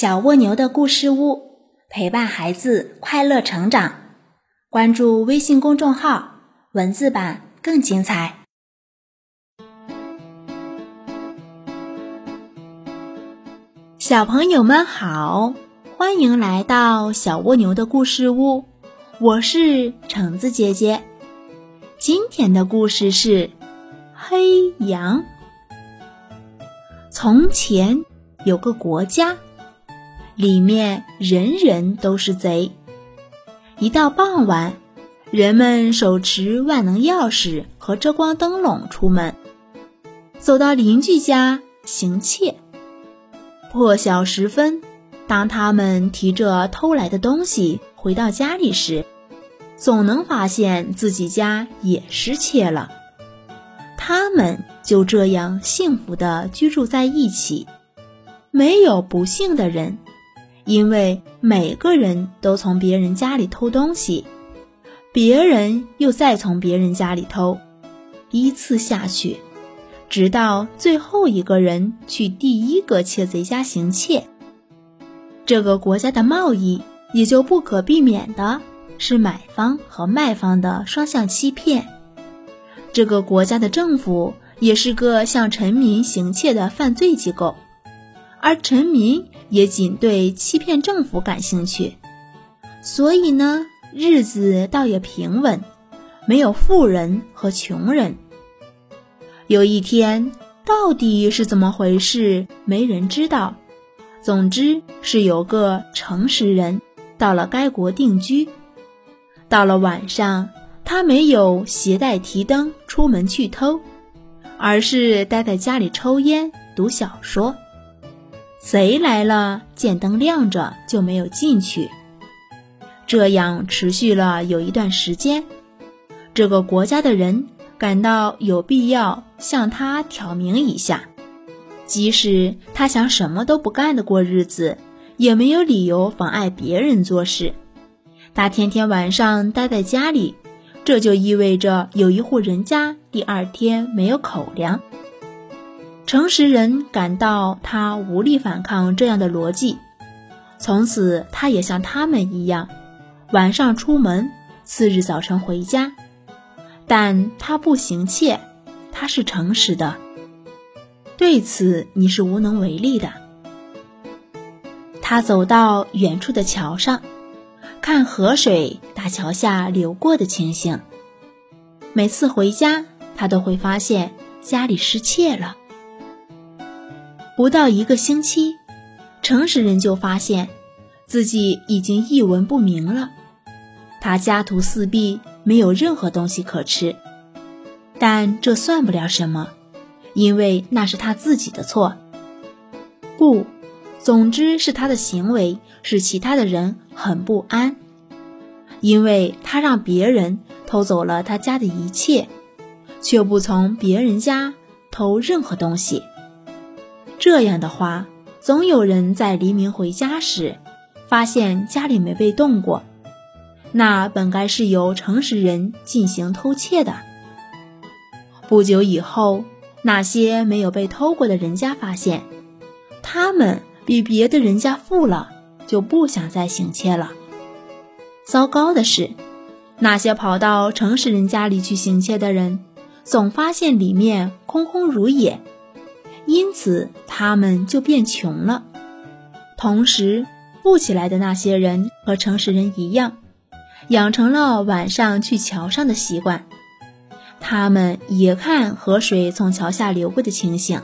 小蜗牛的故事屋，陪伴孩子快乐成长。关注微信公众号，文字版更精彩。小朋友们好，欢迎来到小蜗牛的故事屋，我是橙子姐姐。今天的故事是黑羊。从前有个国家。里面人人都是贼。一到傍晚，人们手持万能钥匙和遮光灯笼出门，走到邻居家行窃。破晓时分，当他们提着偷来的东西回到家里时，总能发现自己家也失窃了。他们就这样幸福地居住在一起，没有不幸的人。因为每个人都从别人家里偷东西，别人又再从别人家里偷，依次下去，直到最后一个人去第一个窃贼家行窃，这个国家的贸易也就不可避免的是买方和卖方的双向欺骗。这个国家的政府也是个向臣民行窃的犯罪机构，而臣民。也仅对欺骗政府感兴趣，所以呢，日子倒也平稳，没有富人和穷人。有一天，到底是怎么回事，没人知道。总之是有个诚实人到了该国定居。到了晚上，他没有携带提灯出门去偷，而是待在家里抽烟、读小说。贼来了，见灯亮着就没有进去。这样持续了有一段时间，这个国家的人感到有必要向他挑明一下，即使他想什么都不干的过日子，也没有理由妨碍别人做事。他天天晚上待在家里，这就意味着有一户人家第二天没有口粮。诚实人感到他无力反抗这样的逻辑，从此他也像他们一样，晚上出门，次日早晨回家。但他不行窃，他是诚实的。对此你是无能为力的。他走到远处的桥上，看河水大桥下流过的情形。每次回家，他都会发现家里失窃了。不到一个星期，诚实人就发现自己已经一文不名了。他家徒四壁，没有任何东西可吃。但这算不了什么，因为那是他自己的错。不，总之是他的行为使其他的人很不安，因为他让别人偷走了他家的一切，却不从别人家偷任何东西。这样的话，总有人在黎明回家时，发现家里没被动过，那本该是由诚实人进行偷窃的。不久以后，那些没有被偷过的人家发现，他们比别的人家富了，就不想再行窃了。糟糕的是，那些跑到诚实人家里去行窃的人，总发现里面空空如也。因此，他们就变穷了。同时，富起来的那些人和诚实人一样，养成了晚上去桥上的习惯。他们也看河水从桥下流过的情形，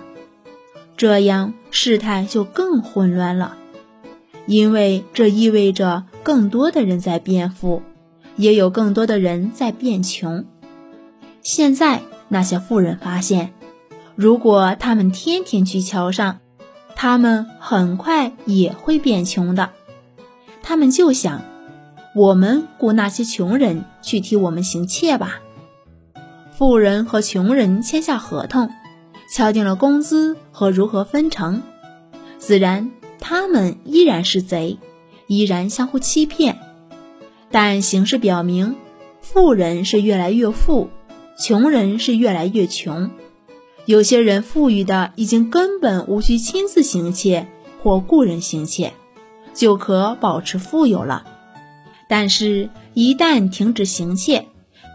这样事态就更混乱了。因为这意味着更多的人在变富，也有更多的人在变穷。现在，那些富人发现。如果他们天天去桥上，他们很快也会变穷的。他们就想，我们雇那些穷人去替我们行窃吧。富人和穷人签下合同，敲定了工资和如何分成。自然，他们依然是贼，依然相互欺骗。但形势表明，富人是越来越富，穷人是越来越穷。有些人富裕的已经根本无需亲自行窃或雇人行窃，就可保持富有了。但是，一旦停止行窃，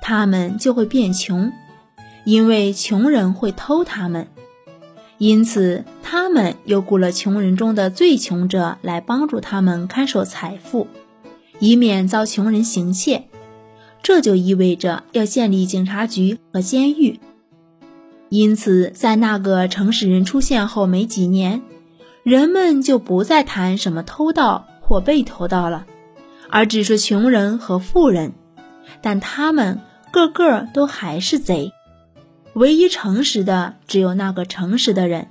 他们就会变穷，因为穷人会偷他们。因此，他们又雇了穷人中的最穷者来帮助他们看守财富，以免遭穷人行窃。这就意味着要建立警察局和监狱。因此，在那个诚实人出现后没几年，人们就不再谈什么偷盗或被偷盗了，而只说穷人和富人。但他们个个都还是贼，唯一诚实的只有那个诚实的人。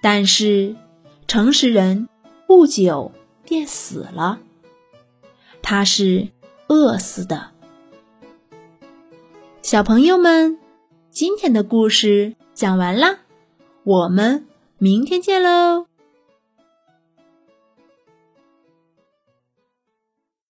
但是，诚实人不久便死了，他是饿死的。小朋友们。今天的故事讲完啦，我们明天见喽。